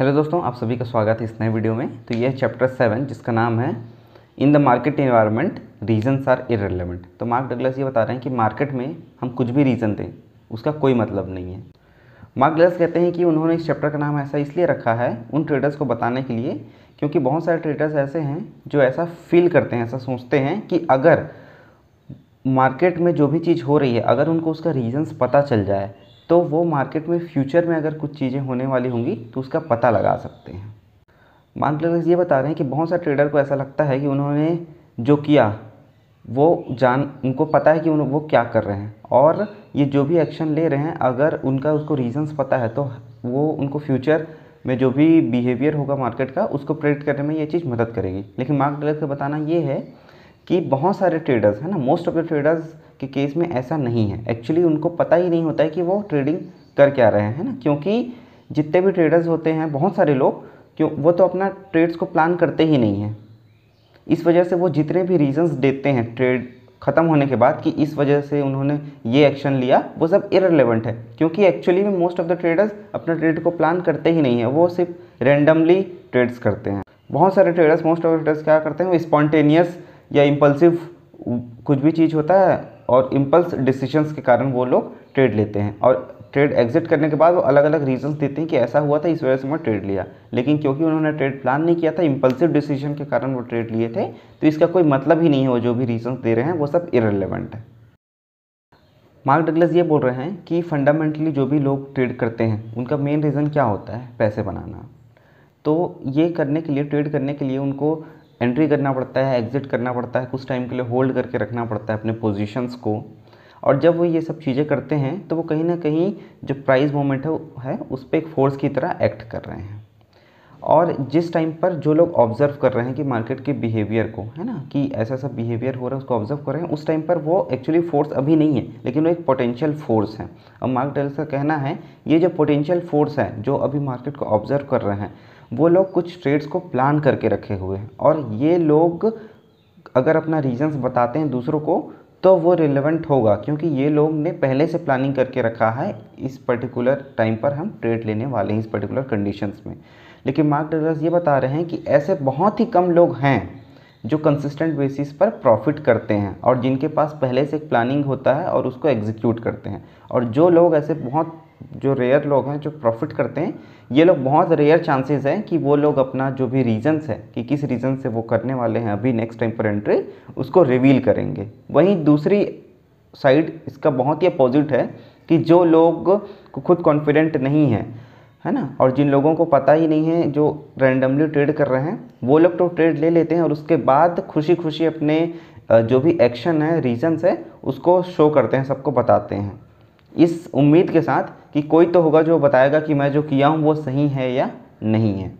Hello दोस्तों, आप सभी का स्वागत है इस नए वीडियो में। तो यह चैप्टर सेवन जिसका नाम है in the market environment reasons are irrelevant तो मार्क डगलस ये बता रहे हैं कि मार्केट में हम कुछ भी रीज़न दें, उसका कोई मतलब नहीं है। मार्क डगलस कहते हैं कि उन्होंने इस चैप्टर का नाम ऐसा इसलिए रखा है, उन ट्रेडर्स को बताने के लिए, क्योंकि बहुत सारे ट्रेडर्स ऐसे हैं, जो ऐसा फील करते हैं, ऐसा सोचते हैं कि अगर मार्केट में जो भी चीज़ हो रही है, अगर उनको उसका रीजन्स पता चल जाए तो वो मार्केट में फ्यूचर में अगर कुछ चीज़ें होने वाली होंगी तो उसका पता लगा सकते हैं। मान मार्क ये बता रहे हैं कि बहुत सारे ट्रेडर को ऐसा लगता है कि उन्होंने जो किया, वो जान, उनको पता है कि उन, वो क्या कर रहे हैं। और ये जो भी एक्शन ले रहे हैं, अगर उनका, उसको रीजंस पता है तो वो, उनको फ्यूचर में जो भी बिहेवियर होगा मार्केट का, उसको प्रेडिक्ट करने में ये चीज़ मदद करेगी। लेकिन मार्क डगलस का बताना ये है कि बहुत सारे ट्रेडर्स है ना मोस्ट ऑफ़ द ट्रेडर्स के केस में ऐसा नहीं है। एक्चुअली उनको पता ही नहीं होता है कि वो ट्रेडिंग कर क्या रहे हैं ना? क्योंकि जितने भी ट्रेडर्स होते हैं, बहुत सारे लोग, क्यों, वो तो अपना ट्रेड्स को प्लान करते ही नहीं हैं। इस वजह से वो जितने भी रीजंस देते हैं ट्रेड ख़त्म होने के बाद कि इस वजह से उन्होंने ये एक्शन लिया, वो सब इरेलीवेंट है। क्योंकि एक्चुअली में मोस्ट ऑफ़ द ट्रेडर्स अपना ट्रेड को प्लान करते ही नहीं है, वो सिर्फ़ रेंडमली ट्रेड्स करते हैं। बहुत सारे traders most of the traders क्या करते हैं, वो स्पॉन्टेनियस या इम्पल्सिव कुछ भी चीज़ होता है और इम्पल्स डिसीजंस के कारण वो लोग ट्रेड लेते हैं। और ट्रेड एग्जिट करने के बाद वो अलग अलग रीजंस देते हैं कि ऐसा हुआ था, इस वजह से मैं ट्रेड लिया। लेकिन क्योंकि उन्होंने ट्रेड प्लान नहीं किया था इम्पल्सिव डिसीज़न के कारण वो ट्रेड लिए थे तो इसका कोई मतलब ही नहीं है वो जो भी रीजंस दे रहे हैं, वो सब इरेलीवेंट है। मार्क डगलस ये बोल रहे हैं कि फंडामेंटली जो भी लोग ट्रेड करते हैं, उनका मेन रीज़न क्या होता है? पैसे बनाना। तो ये करने के लिए ट्रेड करने के लिए उनको एंट्री करना पड़ता है एग्ज़िट करना पड़ता है, कुछ टाइम के लिए होल्ड करके रखना पड़ता है अपने पोजीशंस को। और जब वो ये सब चीज़ें करते हैं तो वो कहीं ना कहीं जो प्राइस मोमेंट है उस पर एक फोर्स की तरह एक्ट कर रहे हैं। और जिस टाइम पर जो लोग ऑब्ज़र्व कर रहे हैं कि मार्केट के बिहेवियर को, है ना, कि ऐसा ऐसा बिहेवियर हो रहा है, उसको ऑब्ज़र्व कर रहे हैं, उस टाइम पर वो एक्चुअली फोर्स अभी नहीं है, लेकिन वो एक पोटेंशियल फोर्स है। और मार्क डेल्स का कहना है, ये जो पोटेंशियल फोर्स है, जो अभी मार्केट को ऑब्ज़र्व कर रहे हैं वो लोग कुछ ट्रेड्स को प्लान करके रखे हुए हैं। और ये लोग अगर अपना रीजंस बताते हैं दूसरों को तो वो रिलेवेंट होगा, क्योंकि ये लोग ने पहले से प्लानिंग करके रखा है इस पर्टिकुलर टाइम पर हम ट्रेड लेने वाले हैं, इस पर्टिकुलर कंडीशंस में। लेकिन मार्क डगलस ये बता रहे हैं कि ऐसे बहुत ही कम लोग हैं जो कंसिस्टेंट बेसिस पर प्रॉफिट करते हैं और जिनके पास पहले से एक प्लानिंग होता है और उसको एग्जीक्यूट करते हैं। और जो लोग ऐसे बहुत, जो रेयर लोग हैं जो प्रॉफिट करते हैं, ये लोग बहुत रेयर चांसेस हैं कि वो लोग अपना जो भी रीजंस है, कि किस रीज़न से वो करने वाले हैं अभी नेक्स्ट टाइम पर एंट्री उसको रिवील करेंगे। वहीं दूसरी साइड इसका बहुत ही अपोजिट है कि जो लोग खुद कॉन्फिडेंट नहीं है है ना? और जिन लोगों को पता ही नहीं है जो रैंडमली ट्रेड कर रहे हैं, वो लोग तो ट्रेड ले लेते हैं और उसके बाद खुशी खुशी अपने जो भी एक्शन है रीजंस है, उसको शो करते हैं, सबको बताते हैं। इस उम्मीद के साथ कि कोई तो होगा जो बताएगा कि मैं जो किया हूँ, वो सही है या नहीं है।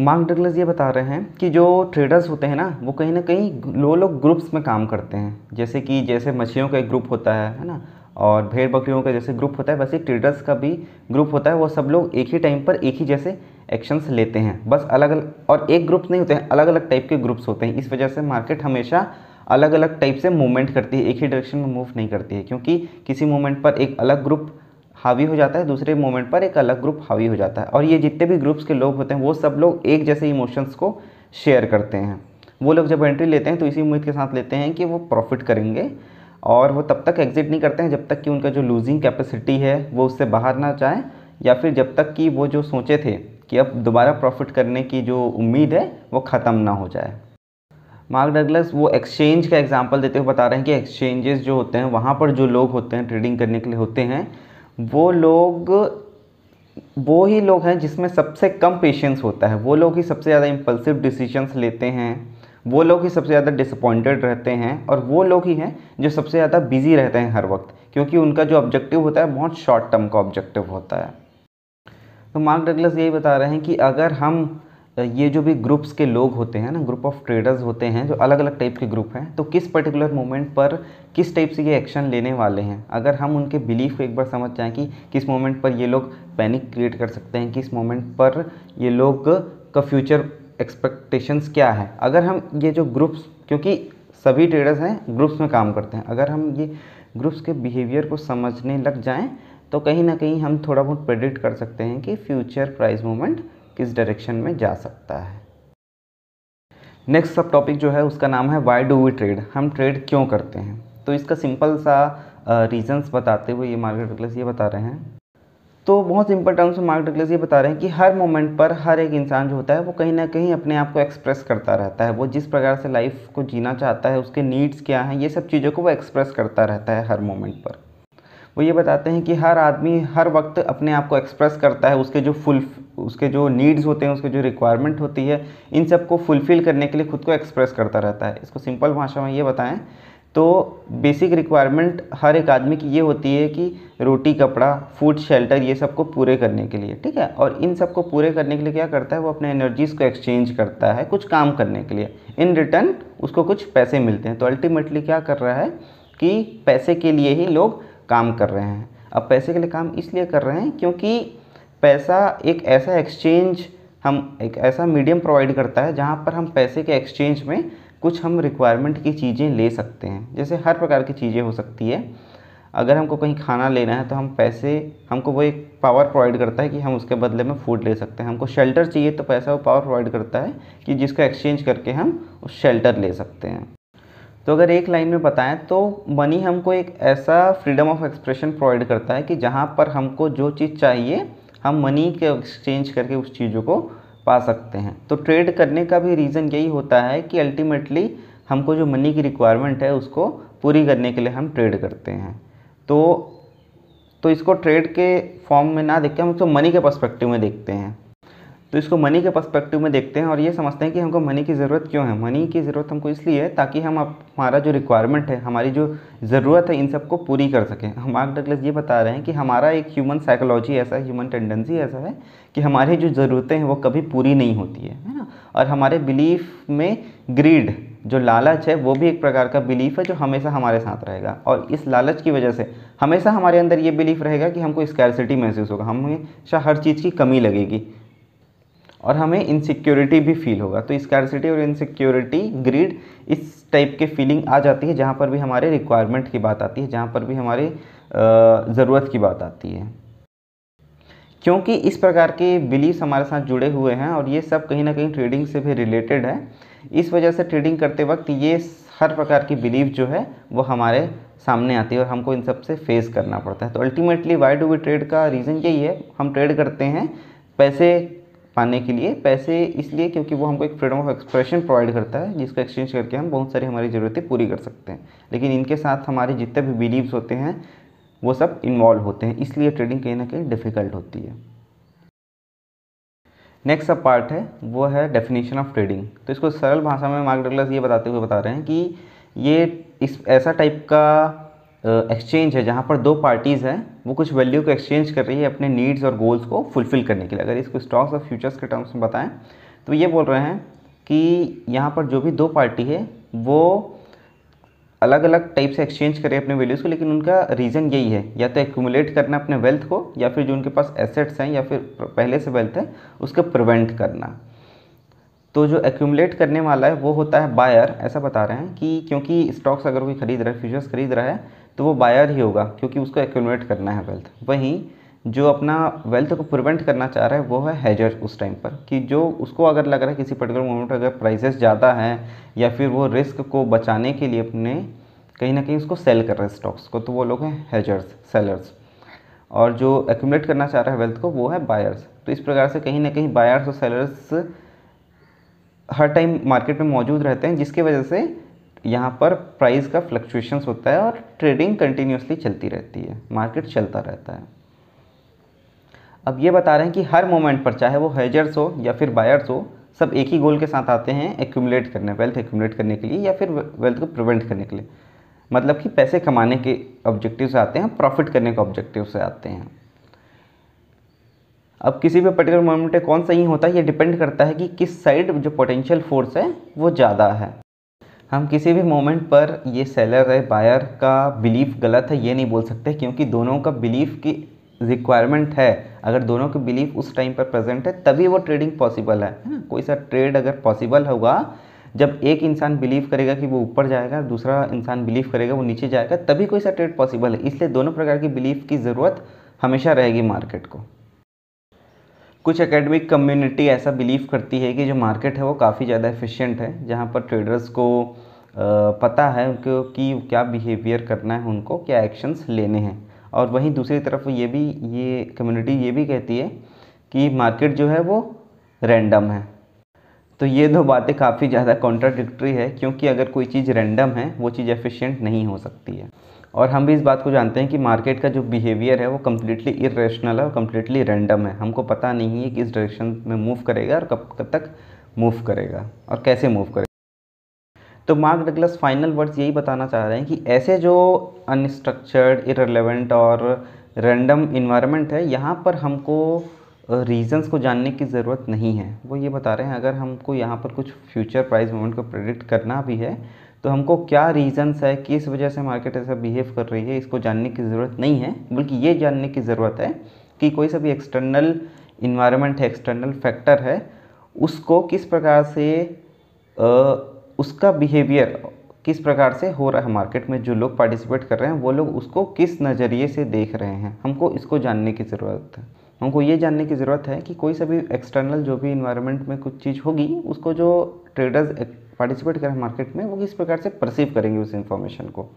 मार्क डगलस ये बता रहे हैं कि जो ट्रेडर्स होते हैं ना, वो कहीं ना कहीं लो लोग ग्रुप्स में काम करते हैं। जैसे कि जैसे मछलियों का एक ग्रुप होता है है ना? और भेड़ बकरियों का जैसे ग्रुप होता है, वैसे ट्रेडर्स का भी ग्रुप होता है, वो सब लोग एक ही टाइम पर एक ही जैसे एक्शंस लेते हैं। बस अलग अलग और एक ग्रुप नहीं होते हैं, अलग अलग टाइप के ग्रुप्स होते हैं। इस वजह से मार्केट हमेशा अलग अलग टाइप से मूवमेंट करती है, एक ही डायरेक्शन में मूव नहीं करती है, क्योंकि किसी मोमेंट पर एक अलग ग्रुप हावी हो जाता है, दूसरे मोमेंट पर एक अलग ग्रुप हावी हो जाता है। और ये जितने भी ग्रुप्स के लोग होते हैं, वो सब लोग एक जैसे इमोशंस को शेयर करते हैं। वो लोग जब एंट्री लेते हैं तो इसी उम्मीद के साथ लेते हैं कि वो प्रॉफिट करेंगे। और वो तब तक एग्जिट नहीं करते हैं जब तक कि उनका जो लूजिंग कैपेसिटी है, वो उससे बाहर ना जाए, या फिर जब तक कि वो जो सोचे थे कि अब दोबारा प्रॉफिट करने की जो उम्मीद है, वो ख़त्म ना हो जाए। मार्क डगलस वो एक्सचेंज का एग्जांपल देते हुए बता रहे हैं कि एक्सचेंजेस जो होते हैं, वहाँ पर जो लोग होते हैं ट्रेडिंग करने के लिए होते हैं, वो लोग, वो ही लोग हैं जिसमें सबसे कम पेशेंस होता है। वो लोग ही सबसे ज़्यादा इम्पल्सिव डिसीजंस लेते हैं। वो लोग ही सबसे ज़्यादा डिसअपॉइंटेड रहते हैं और वो लोग ही हैं जो सबसे ज़्यादा बिज़ी रहते हैं हर वक्त, क्योंकि उनका जो ऑब्जेक्टिव होता है बहुत शॉर्ट टर्म का ऑब्जेक्टिव होता है। तो मार्क डगलस यही बता रहे हैं कि अगर हम, ये जो भी ग्रुप्स के लोग होते हैं ना ग्रुप ऑफ़ ट्रेडर्स होते हैं, जो अलग अलग टाइप के ग्रुप हैं तो किस पर्टिकुलर मोमेंट पर किस टाइप से ये एक्शन लेने वाले हैं? अगर हम उनके बिलीफ को एक बार समझ जाएँ कि किस मोमेंट पर ये लोग पैनिक क्रिएट कर सकते हैं, किस मोमेंट पर ये लोग का फ्यूचर एक्सपेक्टेशंस क्या है? अगर हम ये जो ग्रुप्स क्योंकि सभी ट्रेडर्स हैं ग्रुप्स में काम करते हैं, अगर हम ये ग्रुप्स के बिहेवियर को समझने लग जाएँ तो कहीं ना कहीं हम थोड़ा बहुत प्रेडिक्ट कर सकते हैं कि फ्यूचर प्राइस मूवमेंट किस डायरेक्शन में जा सकता है। नेक्स्ट सब टॉपिक जो है, उसका नाम है वाई डू वी ट्रेड हम ट्रेड क्यों करते हैं? तो इसका सिंपल सा रीजंस बताते हुए ये मार्केट डगलस ये बता रहे हैं। तो बहुत सिंपल टर्म्स में मार्क डगलस ये बता रहे हैं कि हर मोमेंट पर हर एक इंसान जो होता है वो कहीं ना कहीं अपने आप को एक्सप्रेस करता रहता है। वो जिस प्रकार से लाइफ को जीना चाहता है, उसके नीड्स क्या हैं, ये सब चीज़ों को वो एक्सप्रेस करता रहता है हर मोमेंट पर। वो ये बताते हैं कि हर आदमी हर वक्त अपने आप को एक्सप्रेस करता है, उसके जो फुल उसके जो नीड्स होते हैं, उसके जो रिक्वायरमेंट होती है, इन सबको फुलफ़िल करने के लिए खुद को एक्सप्रेस करता रहता है। इसको सिंपल भाषा में ये बताएँ तो बेसिक रिक्वायरमेंट हर एक आदमी की ये होती है कि रोटी, कपड़ा फ़ूड शेल्टर ये सबको पूरे करने के लिए, ठीक है? और इन सबको पूरे करने के लिए क्या करता है? वो अपने एनर्जीज़ को एक्सचेंज करता है कुछ काम करने के लिए। इन रिटर्न उसको कुछ पैसे मिलते हैं। तो अल्टीमेटली क्या कर रहा है कि पैसे के लिए ही लोग काम कर रहे हैं। अब पैसे के लिए काम इसलिए कर रहे हैं क्योंकि पैसा एक ऐसा एक्सचेंज हम, एक ऐसा मीडियम प्रोवाइड करता है जहाँ पर हम पैसे के एक्सचेंज में कुछ हम रिक्वायरमेंट की चीज़ें ले सकते हैं। जैसे हर प्रकार की चीज़ें हो सकती है। अगर हमको कहीं खाना लेना है तो हम पैसे, हमको वो एक पावर प्रोवाइड करता है कि हम उसके बदले में फ़ूड ले सकते हैं। हमको शेल्टर चाहिए तो पैसा वो पावर प्रोवाइड करता है कि जिसका एक्सचेंज करके हम उस शेल्टर ले सकते हैं। तो अगर एक लाइन में बताएँ तो मनी हमको एक ऐसा फ्रीडम ऑफ़ एक्सप्रेशन प्रोवाइड करता है कि जहाँ पर हमको जो चीज़ चाहिए, हम मनी के एक्सचेंज करके उस चीज़ों को पा सकते हैं। तो ट्रेड करने का भी रीज़न यही होता है कि अल्टीमेटली हमको जो मनी की रिक्वायरमेंट है, उसको पूरी करने के लिए हम ट्रेड करते हैं। तो तो इसको ट्रेड के फॉर्म में ना देख के हम उसको मनी के पर्सपेक्टिव में देखते हैं। तो इसको मनी के पर्सपेक्टिव में देखते हैं और ये समझते हैं कि हमको मनी की ज़रूरत क्यों है। मनी की ज़रूरत हमको इसलिए है ताकि हम हमारा जो रिक्वायरमेंट है, हमारी जो ज़रूरत है, इन सबको पूरी कर सकें। हम मार्क डगलस ये बता रहे हैं कि हमारा एक ह्यूमन साइकोलॉजी ऐसा ह्यूमन टेंडेंसी ऐसा है कि हमारी जो ज़रूरतें हैं वो कभी पूरी नहीं होती है है ना? और हमारे बिलीफ में ग्रीड जो लालच है, वो भी एक प्रकार का बिलीफ है जो हमेशा हमारे साथ रहेगा। और इस लालच की वजह से हमेशा हमारे अंदर ये बिलीफ रहेगा कि हमको स्कैरसिटी महसूस होगा। हमेशा हर चीज़ की कमी लगेगी। और हमें इनसिक्योरिटी भी फील होगा। तो स्कैरसिटी और इनसिक्योरिटी ग्रीड इस टाइप के फीलिंग आ जाती है, जहाँ पर भी हमारे रिक्वायरमेंट की बात आती है, जहाँ पर भी हमारे ज़रूरत की बात आती है। क्योंकि इस प्रकार के बिलीव्स हमारे साथ जुड़े हुए हैं और ये सब कहीं ना कहीं ट्रेडिंग से भी रिलेटेड है। इस वजह से ट्रेडिंग करते वक्त ये हर प्रकार की बिलीव जो है, वो हमारे सामने आती है और हमको इन सबसे फेस करना पड़ता है। तो ultimately why do we trade का रीज़न यही है। हम ट्रेड करते हैं, पैसे पाने के लिए पैसे इसलिए क्योंकि वो हमको एक फ्रीडम ऑफ़ एक्सप्रेशन प्रोवाइड करता है, जिसका एक्सचेंज करके हम बहुत सारी हमारी ज़रूरतें पूरी कर सकते हैं। लेकिन इनके साथ हमारे जितने भी बिलीव्स होते हैं, वो सब इन्वॉल्व होते हैं, इसलिए ट्रेडिंग कहीं ना कहीं डिफ़िकल्ट होती है। नेक्स्ट सब पार्ट है, वो है डेफिनेशन ऑफ़ ट्रेडिंग तो इसको सरल भाषा में मार्क डगलस ये बताते हुए बता रहे हैं कि ये इस, ऐसा टाइप का एक्सचेंज है, जहाँ पर दो पार्टीज़ हैं, वो कुछ वैल्यू को एक्सचेंज कर रही है अपने नीड्स और गोल्स को फुलफ़िल करने के लिए। अगर इसको स्टॉक्स और फ्यूचर्स के टर्म्स में बताएँ तो ये बोल रहे हैं कि यहाँ पर जो भी दो पार्टी है, वो अलग अलग टाइप से एक्सचेंज करें अपने वैल्यूज़ को, लेकिन उनका रीज़न यही है। या तो एक्यूमुलेट करना अपने वेल्थ को, या फिर जो उनके पास एसेट्स हैं, या फिर पहले से वेल्थ है, उसको प्रिवेंट करना। तो जो एक्यूमुलेट करने वाला है, वो होता है बायर ऐसा बता रहे हैं कि क्योंकि स्टॉक्स अगर कोई खरीद रहा है फ्यूचर्स खरीद रहा है तो वो बायर ही होगा, क्योंकि उसको एक्यूमुलेट करना है वेल्थ वहीं जो अपना वेल्थ को प्रिवेंट करना चाह रहा है, वो है हैजर उस टाइम पर, कि जो उसको अगर लग रहा है किसी पर्टिकुलर मोमेंट अगर प्राइसेस ज़्यादा हैं, या फिर वो रिस्क को बचाने के लिए अपने कहीं ना कहीं उसको सेल कर रहे हैं स्टॉक्स को तो वो लोग हैं हैजर्स सेलर्स और जो एक्यूमुलेट करना चाह रहा है वेल्थ को, वो है बायर्स तो इस प्रकार से कहीं ना कहीं बायर्स और सेलर्स हर टाइम मार्केट में मौजूद रहते हैं, जिसकी वजह से यहाँ पर प्राइस का फ्लक्चुएशंस होता है और ट्रेडिंग कंटिन्यूसली चलती रहती है मार्केट चलता रहता है। अब ये बता रहे हैं कि हर मोमेंट पर, चाहे वो हेजर्स हो या फिर बायर्स हो, सब एक ही गोल के साथ आते हैं एक्यूमुलेट करने वेल्थ एक्यूमुलेट करने के लिए या फिर वेल्थ को प्रिवेंट करने के लिए। मतलब कि पैसे कमाने के ऑब्जेक्टिव से आते हैं प्रॉफिट करने के ऑब्जेक्टिव से आते हैं। अब किसी भी पर्टिकुलर मोमेंट कौन सा ही होता है, ये डिपेंड करता है कि किस साइड जो पोटेंशियल फोर्स है, वो ज़्यादा है। हम किसी भी मोमेंट पर ये सेलर है बायर का बिलीफ गलत है, ये नहीं बोल सकते क्योंकि दोनों का बिलीफ की रिक्वायरमेंट है। अगर दोनों के बिलीफ उस टाइम पर प्रेजेंट है, तभी वो ट्रेडिंग पॉसिबल है कोई सा ट्रेड अगर पॉसिबल होगा, जब एक इंसान बिलीव करेगा कि वो ऊपर जाएगा, दूसरा इंसान बिलीव करेगा, वो नीचे जाएगा, तभी कोई सा ट्रेड पॉसिबल है। इसलिए दोनों प्रकार की बिलीफ की ज़रूरत हमेशा रहेगी मार्केट को। कुछ एकेडमिक कम्युनिटी ऐसा बिलीव करती है कि जो मार्केट है वो काफ़ी ज़्यादा एफिशिएंट है, जहाँ पर ट्रेडर्स को पता है उनको कि क्या बिहेवियर करना है, उनको क्या एक्शंस लेने हैं। और वहीं दूसरी तरफ़ ये भी, ये कम्युनिटी ये भी कहती है कि मार्केट जो है वो रैंडम है। तो ये दो बातें काफ़ी ज़्यादा कॉन्ट्राडिक्ट्री है, क्योंकि अगर कोई चीज़ रैंडम है, वो चीज़ एफिशिएंट नहीं हो सकती है। और हम भी इस बात को जानते हैं कि मार्केट का जो बिहेवियर है वो कम्प्लीटली इरेशनल है और कम्प्लीटली रैंडम है। हमको पता नहीं है किस डायरेक्शन में मूव करेगा और कब कब तक मूव करेगा और कैसे मूव करेगा। तो मार्क डगलस फाइनल वर्ड्स यही बताना चाह रहे हैं कि ऐसे जो अनस्ट्रक्चर्ड इरेलीवेंट और रैंडम इन्वायरमेंट है, यहाँ पर हमको रीजंस को जानने की ज़रूरत नहीं है। वो ये बता रहे हैं, अगर हमको यहाँ पर कुछ फ्यूचर प्राइस मूवमेंट को प्रेडिक्ट करना भी है तो हमको क्या रीज़न्स है किस वजह से मार्केट ऐसा बिहेव कर रही है इसको जानने की ज़रूरत नहीं है बल्कि ये जानने की ज़रूरत है कि कोई सा भी एक्सटर्नल इन्वायरमेंट है एक्सटर्नल फैक्टर है उसको किस प्रकार से आ, उसका बिहेवियर किस प्रकार से हो रहा है मार्केट में जो लोग पार्टिसिपेट कर रहे हैं वो लोग उसको किस नज़रिए से देख रहे हैं हमको इसको जानने की ज़रूरत है। हमको ये जानने की ज़रूरत है कि कोई सा भी एक्सटर्नल जो भी इन्वायरमेंट में कुछ चीज़ होगी उसको जो ट्रेडर्स पार्टिसिपेट करें मार्केट में, वो किस प्रकार से परसीव करेंगे उस इन्फॉर्मेशन को?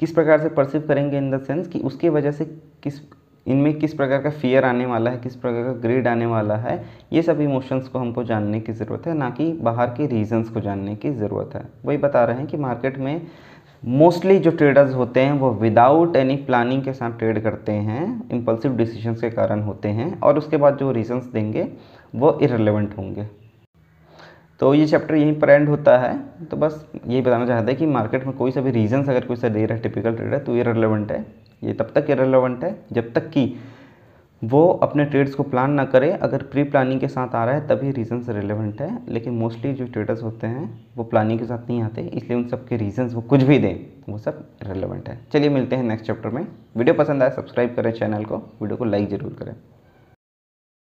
किस प्रकार से परसीव करेंगे इन द सेंस कि उसके वजह से किस, इनमें किस प्रकार का फियर आने वाला है, किस प्रकार का ग्रेड आने वाला है, ये सब इमोशंस को हमको जानने की ज़रूरत है, ना कि बाहर के रीजंस को जानने की ज़रूरत है। वही बता रहे हैं कि मार्केट में मोस्टली जो ट्रेडर्स होते हैं, वो विदाउट एनी प्लानिंग के साथ ट्रेड करते हैं इम्पल्सिव डिसीजंस के कारण होते हैं, और उसके बाद जो रीजंस देंगे, वो इरेलीवेंट होंगे। तो ये चैप्टर यहीं पर एंड होता है। तो बस यही बताना चाहते हैं कि मार्केट में कोई सा भी रीजंस अगर कोई सा दे रहा है टिपिकल ट्रेडर तो इरेलीवेंट है। ये तब तक इरेलीवेंट है जब तक कि वो अपने ट्रेड्स को प्लान ना करे। अगर प्री प्लानिंग के साथ आ रहा है, तभी रीजंस रिलेवेंट है। लेकिन मोस्टली जो ट्रेडर्स होते हैं, वो प्लानिंग के साथ नहीं आते, इसलिए उन सब के वो कुछ भी दें, वो सब रिलेवेंट है। चलिए मिलते हैं नेक्स्ट चैप्टर में। वीडियो पसंद आए सब्सक्राइब करें चैनल को, वीडियो को लाइक ज़रूर करें।